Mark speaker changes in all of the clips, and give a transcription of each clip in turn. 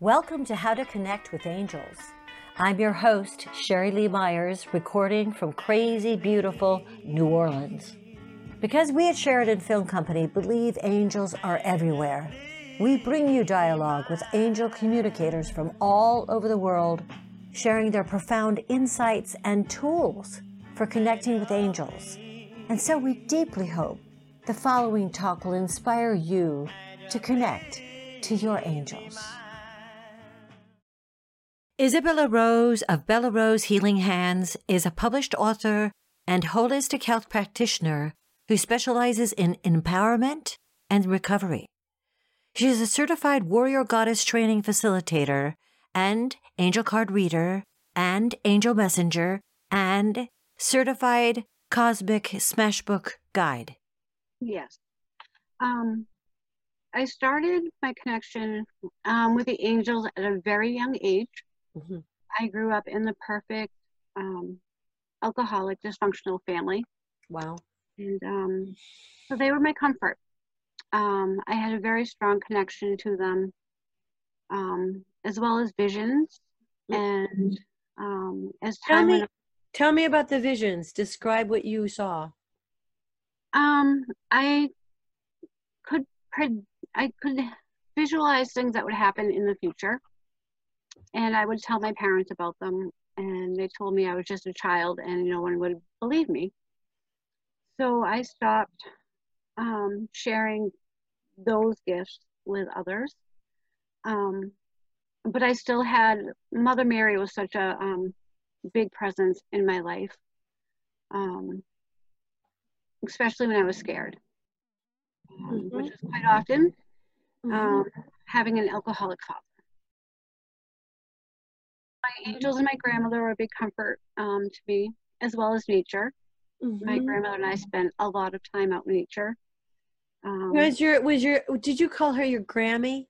Speaker 1: Welcome to How to Connect with Angels. I'm your host, Sherry Lee Myers, recording from crazy, beautiful New Orleans. Because we at Sheridan Film Company believe angels are everywhere, we bring you dialogue with angel communicators from all over the world, sharing their profound insights and tools for connecting with angels. And so we deeply hope the following talk will inspire you to connect to your angels. Isabella Rose of Bella Rose Healing Hands is a published author and holistic health practitioner who specializes in empowerment and recovery. She is a certified warrior goddess training facilitator and angel card reader and angel messenger and certified cosmic smashbook guide.
Speaker 2: Yes. Um, I started my connection um, with the angels at a very young age. Mm-hmm. I grew up in the perfect um, alcoholic dysfunctional family.
Speaker 1: Wow.
Speaker 2: And um, so they were my comfort. Um, I had a very strong connection to them, um, as well as visions. Mm-hmm. And um, as
Speaker 1: time tell me, went, tell me about the visions. Describe what you saw.
Speaker 2: Um, I could I could visualize things that would happen in the future, and I would tell my parents about them, and they told me I was just a child and no one would believe me. So I stopped um, sharing those gifts with others. Um, but I still had Mother Mary was such a um, big presence in my life. Um, especially when I was scared, mm-hmm. which is quite often mm-hmm. um, having an alcoholic father. My angels and my grandmother were a big comfort um, to me, as well as nature. Mm-hmm. My grandmother and I spent a lot of time out in nature.
Speaker 1: Um, was your was your did you call her your Grammy?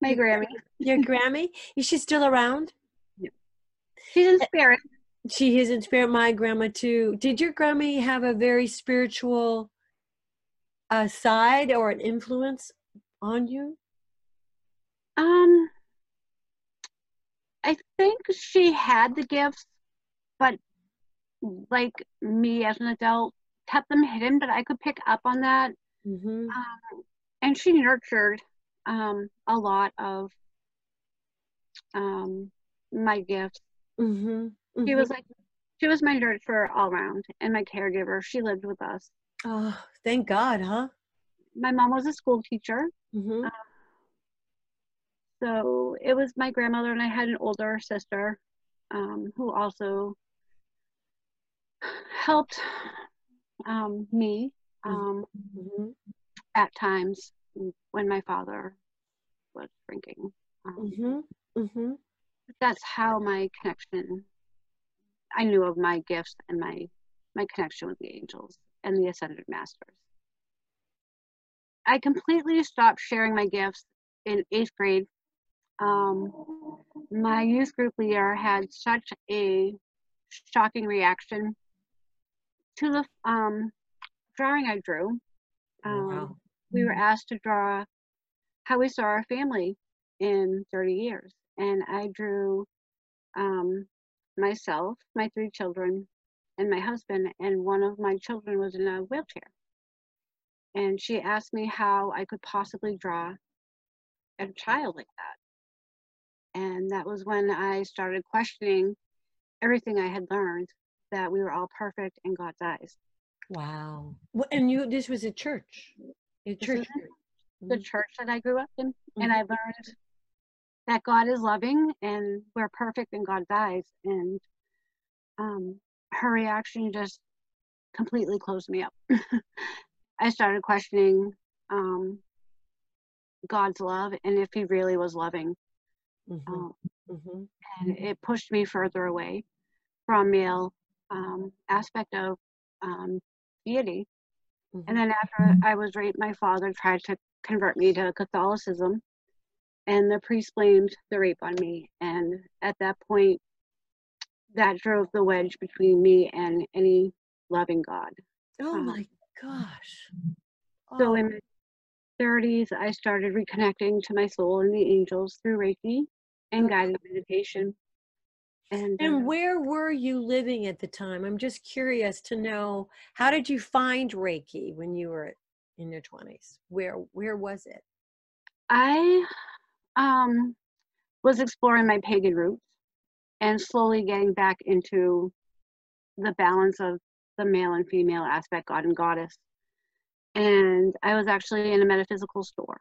Speaker 2: My Grammy.
Speaker 1: Your Grammy? Is she still around?
Speaker 2: Yeah. She's in spirit
Speaker 1: she has spirit. my grandma too. Did your Grammy have a very spiritual uh, side or an influence on you?
Speaker 2: Um, I think she had the gifts, but like me as an adult, kept them hidden. But I could pick up on that, mm-hmm. um, and she nurtured um, a lot of um, my gifts. Mm-hmm. Mm-hmm. She was mm-hmm. like, she was my nurturer all around and my caregiver. She lived with us.
Speaker 1: Oh, thank God, huh?
Speaker 2: My mom was a school teacher. Mm-hmm. Um, so it was my grandmother, and I had an older sister um, who also helped um, me um, mm-hmm. at times when my father was drinking. Um, mm-hmm. mm-hmm. That's how my connection I knew of my gifts and my my connection with the angels and the ascended masters. I completely stopped sharing my gifts in eighth grade. Um, my youth group leader had such a shocking reaction to the um, drawing I drew. Um, wow. We were asked to draw how we saw our family in 30 years, and I drew um, myself, my three children, and my husband, and one of my children was in a wheelchair. And she asked me how I could possibly draw a child like that. And that was when I started questioning everything I had learned that we were all perfect in God's eyes.
Speaker 1: Wow. And you this was a church.
Speaker 2: A church. The mm-hmm. church that I grew up in. Mm-hmm. And I learned that God is loving and we're perfect in God's eyes. And um, her reaction just completely closed me up. I started questioning um, God's love and if He really was loving. Mm-hmm. Um, mm-hmm. And it pushed me further away from male um, aspect of um, deity. Mm-hmm. And then after I was raped, my father tried to convert me to Catholicism and the priest blamed the rape on me and at that point that drove the wedge between me and any loving god
Speaker 1: oh um, my gosh
Speaker 2: so in 30s, I started reconnecting to my soul and the angels through Reiki and guided meditation.
Speaker 1: And, and uh, where were you living at the time? I'm just curious to know how did you find Reiki when you were in your 20s? Where where was it?
Speaker 2: I um, was exploring my pagan roots and slowly getting back into the balance of the male and female aspect, God and Goddess. And I was actually in a metaphysical store,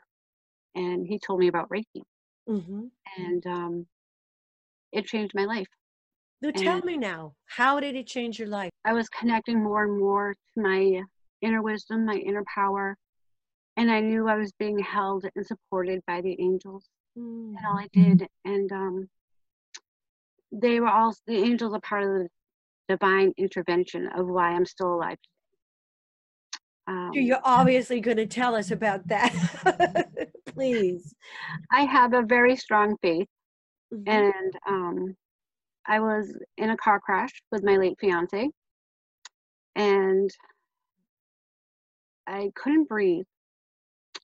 Speaker 2: and he told me about Reiki, mm-hmm. and um, it changed my life.
Speaker 1: So tell me now, how did it change your life?
Speaker 2: I was connecting more and more to my inner wisdom, my inner power, and I knew I was being held and supported by the angels. Mm. And all I did, and um, they were all the angels are part of the divine intervention of why I'm still alive
Speaker 1: um, You're obviously going to tell us about that. Please.
Speaker 2: I have a very strong faith, mm-hmm. and um, I was in a car crash with my late fiance, and I couldn't breathe.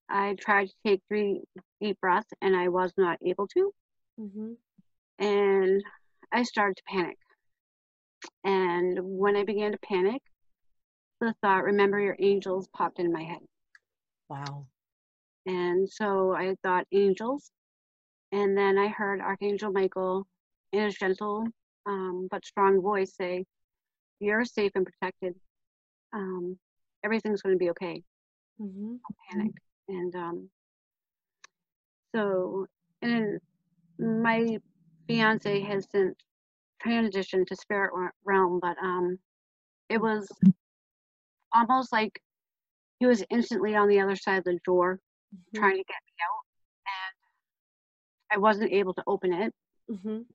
Speaker 2: I tried to take three deep breaths, and I was not able to. Mm-hmm. And I started to panic. And when I began to panic, the thought, remember your angels, popped in my head.
Speaker 1: Wow.
Speaker 2: And so I thought angels. And then I heard Archangel Michael in a gentle um, but strong voice say, You're safe and protected. Um, everything's going to be okay. Mm-hmm. Don't panic. And um, so, and my fiance has since transitioned to spirit realm, but um, it was almost like he was instantly on the other side of the door mm-hmm. trying to get me out and i wasn't able to open it mm-hmm. um,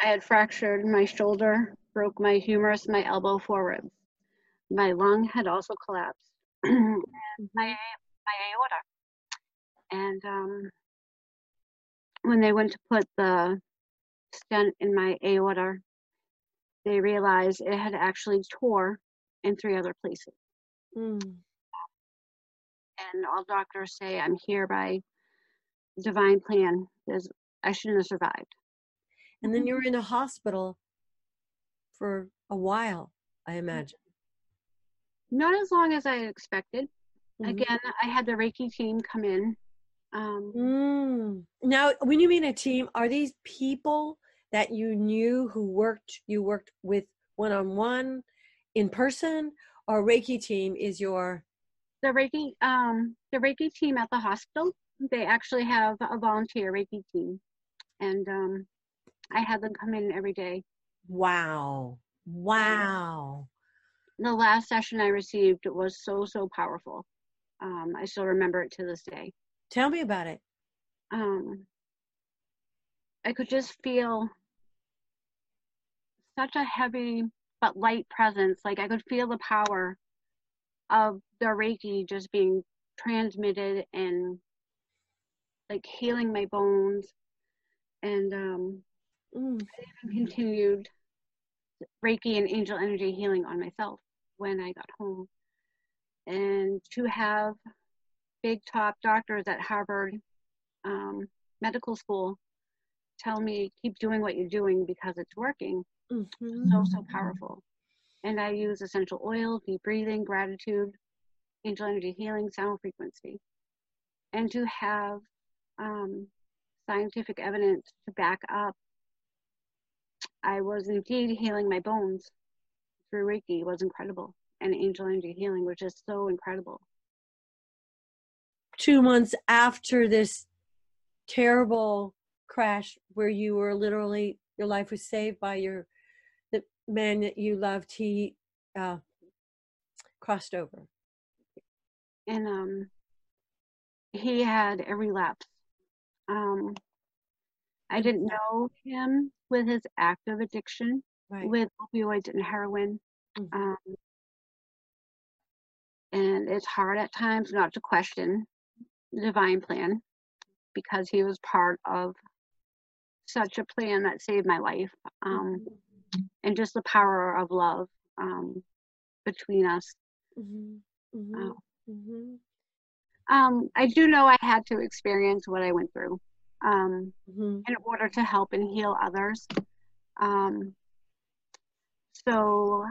Speaker 2: i had fractured my shoulder broke my humerus my elbow four ribs my lung had also collapsed mm-hmm. my, my aorta and um, when they went to put the stent in my aorta they realized it had actually tore in three other places. Mm. And all doctors say I'm here by divine plan because I shouldn't have survived.
Speaker 1: And then you were in a hospital for a while, I mm-hmm. imagine.
Speaker 2: Not as long as I expected. Mm-hmm. Again, I had the Reiki team come in. Um,
Speaker 1: mm. Now, when you mean a team, are these people that you knew who worked you worked with one on one in person or Reiki team is your
Speaker 2: the Reiki um the Reiki team at the hospital they actually have a volunteer Reiki team and um I had them come in every day.
Speaker 1: Wow. Wow.
Speaker 2: The last session I received was so so powerful. Um I still remember it to this day.
Speaker 1: Tell me about it.
Speaker 2: Um I could just feel such a heavy but light presence. Like I could feel the power of the Reiki just being transmitted and like healing my bones. And um, mm. Continued Reiki and angel energy healing on myself when I got home. And to have big top doctors at Harvard um, Medical School tell me, keep doing what you're doing because it's working Mm-hmm. So, so powerful. And I use essential oil, deep breathing, gratitude, angel energy healing, sound frequency. And to have um, scientific evidence to back up, I was indeed healing my bones through Reiki was incredible. And angel energy healing was just so incredible.
Speaker 1: Two months after this terrible crash where you were literally your life was saved by your man that you loved, he uh, crossed over.
Speaker 2: And um, he had a relapse. Um, I didn't know him with his active addiction right. with opioids and heroin. Mm-hmm. Um, and it's hard at times not to question the divine plan because he was part of such a plan that saved my life. Um, mm-hmm and just the power of love um, between us. Mm-hmm. Mm-hmm. Uh, Mm-hmm. Um, I do know I had to experience what I went through um, mm-hmm. in order to help and heal others. Um, so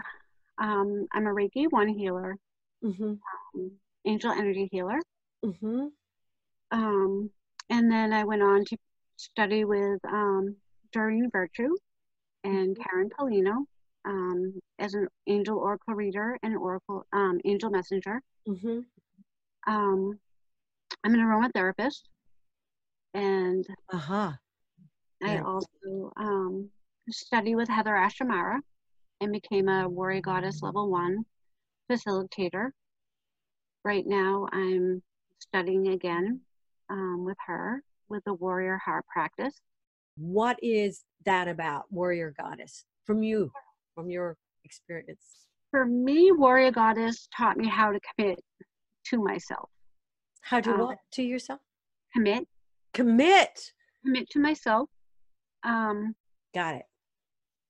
Speaker 2: um, I'm a Reiki one healer, mm-hmm. Um, angel energy healer. Mm-hmm. Um, and then I went on to study with um, Doreen Virtue and mm-hmm. Karen Paolino um, as an angel oracle reader and oracle um, angel messenger. Mm-hmm. Um, I'm an aromatherapist, and uh-huh. I also um, study with HeatherAsh Amara and became a warrior goddess level one facilitator. Right now, I'm studying again um, with her with the warrior heart practice.
Speaker 1: What is that about, warrior goddess, from you, from your experience?
Speaker 2: For me, warrior goddess taught me how to commit to myself.
Speaker 1: How to um, what to yourself?
Speaker 2: Commit.
Speaker 1: Commit.
Speaker 2: Commit to myself. Um,
Speaker 1: Got it.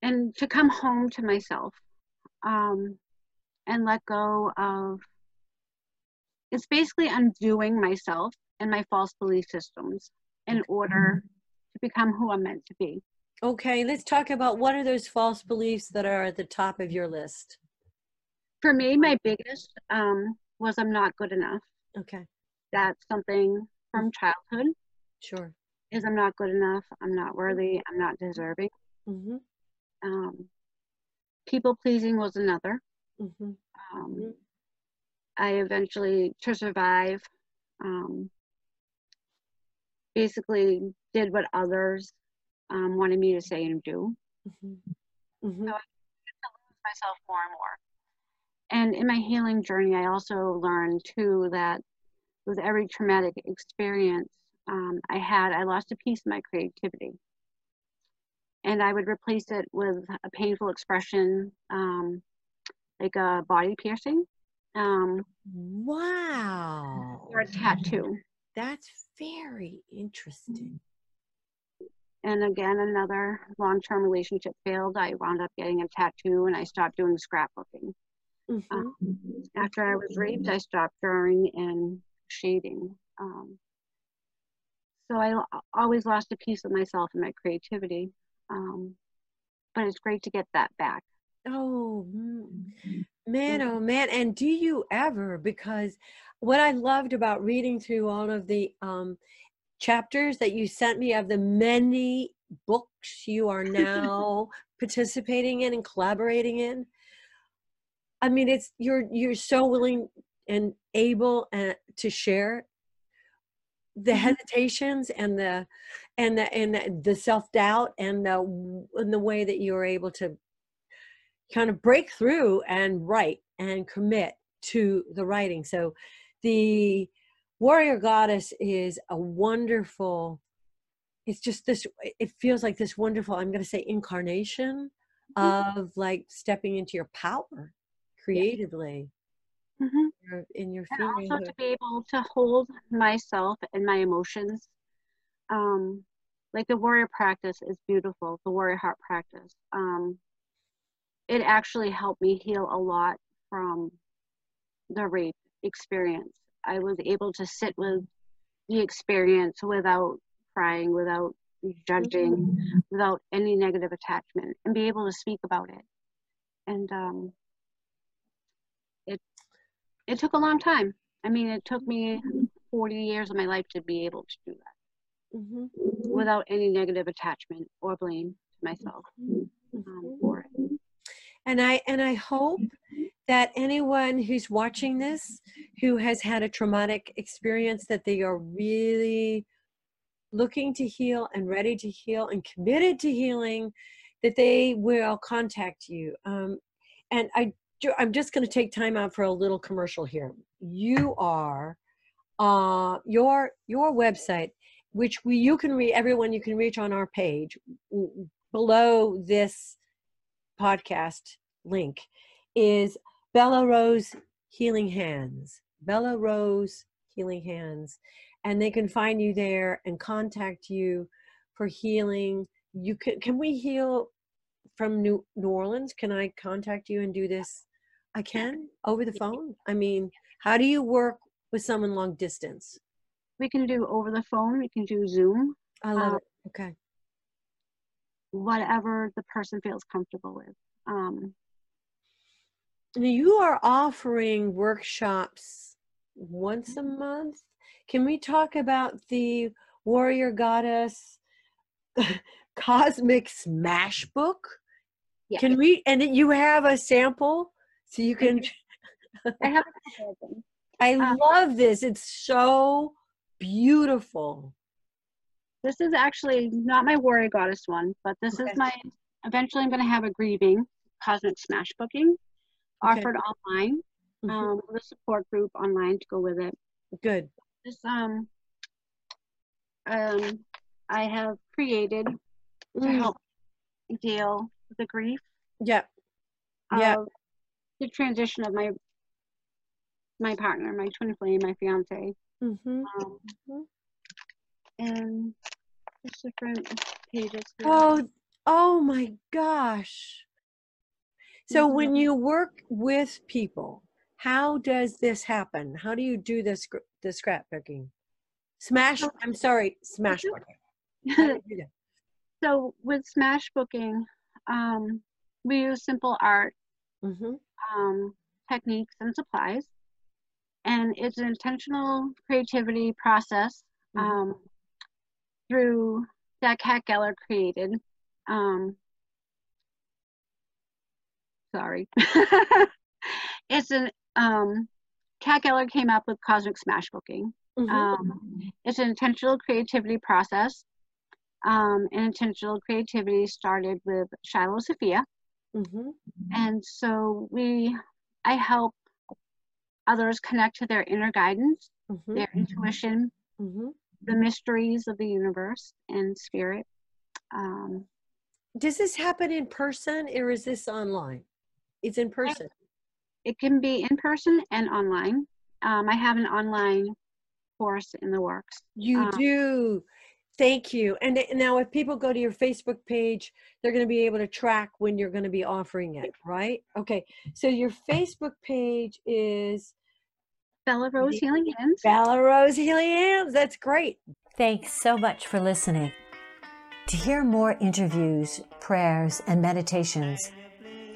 Speaker 2: And to come home to myself, um, and let go of. It's basically undoing myself and my false belief systems in order to become who I'm meant to be.
Speaker 1: Okay, let's talk about what are those false beliefs that are at the top of your list?
Speaker 2: For me, my biggest um, was I'm not good enough.
Speaker 1: Okay.
Speaker 2: That's something from childhood.
Speaker 1: Sure.
Speaker 2: Is I'm not good enough. I'm not worthy. I'm not deserving. Mm-hmm. Um, people pleasing was another. Mm-hmm. Um, mm-hmm. I eventually, to survive, um, basically did what others um, wanted me to say and do. Mm-hmm. Mm-hmm. So I lose myself more and more. And in my healing journey, I also learned too that with every traumatic experience um, I had, I lost a piece of my creativity. And I would replace it with a painful expression, um, like a body piercing. Um,
Speaker 1: wow.
Speaker 2: Or a tattoo.
Speaker 1: That's very interesting.
Speaker 2: And again, another long term relationship failed. I wound up getting a tattoo and I stopped doing scrapbooking. Mm-hmm. Um, after I was raped, I stopped drawing and shading. Um, so I always lost a piece of myself and my creativity. Um, but it's great to get that back.
Speaker 1: Oh, man, oh, man. And do you ever? Because what I loved about reading through all of the um, chapters that you sent me of the many books you are now participating in and collaborating in. I mean, it's you're you're so willing and able and uh, to share the mm-hmm. hesitations and the and the and the self-doubt and the and the way that you're able to kind of break through and write and commit to the writing so the warrior goddess is a wonderful it's just this it feels like this wonderful i'm going to say incarnation mm-hmm. of like stepping into your power creatively mm-hmm.
Speaker 2: your, in your and also to be able to hold myself and my emotions um like the warrior practice is beautiful the warrior heart practice um it actually helped me heal a lot from the rape experience I was able to sit with the experience without crying, without judging, mm-hmm. without any negative attachment, and be able to speak about it. And um, it it took a long time. I mean, it took me 40 years of my life to be able to do that mm-hmm. without any negative attachment or blame to myself um, for it.
Speaker 1: And I and I hope that anyone who's watching this who has had a traumatic experience that they are really looking to heal and ready to heal and committed to healing that they will contact you um, and i i'm just going to take time out for a little commercial here you are uh, your your website which we you can read everyone you can reach on our page below this podcast link is Bella Rose Healing Hands. Bella Rose Healing Hands. And they can find you there and contact you for healing. You can can we heal from New, New Orleans? Can I contact you and do this? I can over the phone. I mean, How do you work with someone long distance?
Speaker 2: We can do over the phone. We can do Zoom.
Speaker 1: I love um, it. Okay.
Speaker 2: Whatever the person feels comfortable with. Um,
Speaker 1: you are offering workshops once a mm-hmm. month. Can we talk about the Warrior Goddess Cosmic Smash book? Yeah. Can we? And you have a sample, so you can.
Speaker 2: I have a couple of them.
Speaker 1: I um, love this. It's so beautiful.
Speaker 2: This is actually not my warrior goddess one, but this okay. is my. Eventually, I'm going to have a grieving cosmic smash booking okay. offered online mm-hmm. um, a support group online to go with it.
Speaker 1: Good.
Speaker 2: This um um I have created mm. to help deal with the grief.
Speaker 1: Yeah. Yeah.
Speaker 2: The transition of my my partner, my twin flame, my fiance. Mm-hmm. Um, mm-hmm. And just different pages.
Speaker 1: Here. Oh, oh my gosh. So mm-hmm. when you work with people, how does this happen? How do you do this the scrapbooking? Smash. I'm sorry, smash booking.
Speaker 2: so with smash booking, um, we use simple art mm-hmm. um, techniques and supplies and it's an intentional creativity process mm-hmm. um, through that Kat Geller created. Um, sorry, it's an um, Kat Geller came up with cosmic smash booking. Mm-hmm. Um, it's an intentional creativity process. Um, and intentional creativity started with Shiloh Sophia. Mm-hmm. And so we, I help others connect to their inner guidance, mm-hmm. their intuition, mm-hmm. the mysteries of the universe and spirit. Um,
Speaker 1: Does this happen in person or is this online? It's in person.
Speaker 2: It can be in person and online. Um, I have an online course in the works.
Speaker 1: You um, do. Thank you. And now, if people go to your Facebook page, they're going to be able to track when you're going to be offering it, right? Okay. So your Facebook page is
Speaker 2: Bella Rose Healing Hands.
Speaker 1: Bella Rose Healing Hands. That's great.
Speaker 3: Thanks so much for listening. To hear more interviews, prayers, and meditations,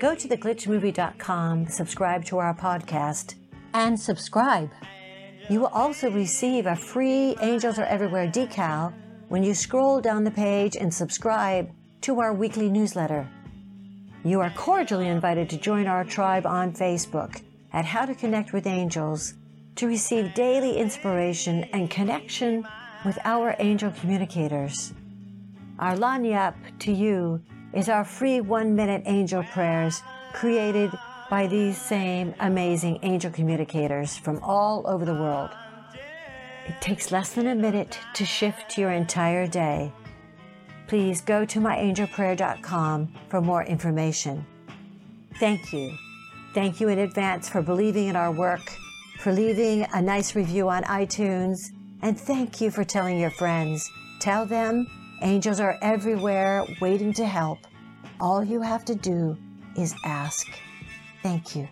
Speaker 3: go to theglitchmovie.com, subscribe to our podcast, and subscribe. You will also receive a free Angels Are Everywhere decal when you scroll down the page and subscribe to our weekly newsletter. You are cordially invited to join our tribe on Facebook at How to Connect with Angels to receive daily inspiration and connection with our angel communicators. Our lagniappe to you is our free one minute angel prayers created by these same amazing angel communicators from all over the world. It takes less than a minute to shift your entire day. Please go to myangelprayer.com for more information. Thank you. Thank you in advance for believing in our work for leaving a nice review on iTunes, and thank you for telling your friends. Tell them angels are everywhere waiting to help. All you have to do is ask. Thank you.